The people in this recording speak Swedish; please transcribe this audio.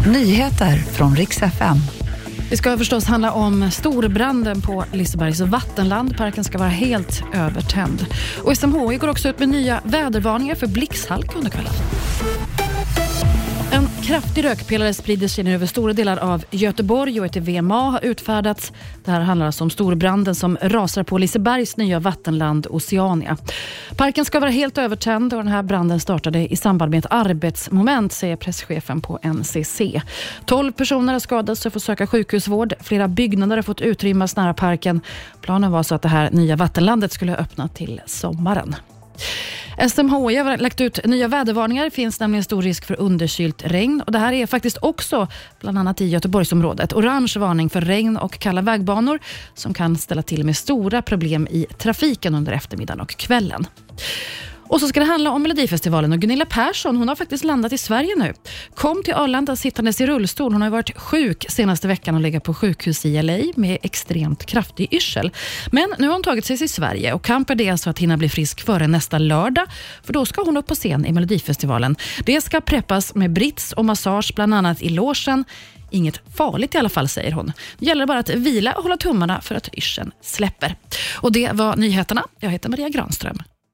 Nyheter från riks FM. Det ska förstås handla om storbranden på Lisebergs vattenland. Parken ska vara helt övertänd. Och SMHI går också ut med nya vädervarningar för blixthalka under kvällen. En kraftig rökpelare sprider sig nu över stora delar av Göteborg och ett VMA har utfärdats. Det här handlar alltså om storbranden som rasar på Lisebergs nya vattenland Oceania. Parken ska vara helt övertänd och den här branden startade i samband med ett arbetsmoment, säger presschefen på NCC. 12 personer har skadats och får söka sjukhusvård. Flera byggnader har fått utrymmas nära parken. Planen var så att det här nya vattenlandet skulle öppna till sommaren. SMHI har lagt ut nya vädervarningar. Det finns nämligen stor risk för underkylt regn. Och det här är faktiskt också, bland annat i Göteborgsområdet, orange varning för regn och kalla vägbanor som kan ställa till med stora problem i trafiken under eftermiddagen och kvällen. Och så ska det handla om Melodifestivalen och Gunilla Persson hon har faktiskt landat i Sverige nu. Kom till Arlanda sittandes i rullstol. Hon har varit sjuk senaste veckan och legat på sjukhus i LA med extremt kraftig yrsel. Men nu har hon tagit sig till Sverige och kampen är alltså att hinna bli frisk före nästa lördag. För då ska hon upp på scen i Melodifestivalen. Det ska preppas med brits och massage bland annat i logen. Inget farligt i alla fall, säger hon. Det gäller bara att vila och hålla tummarna för att yrseln släpper. Och Det var nyheterna. Jag heter Maria Granström.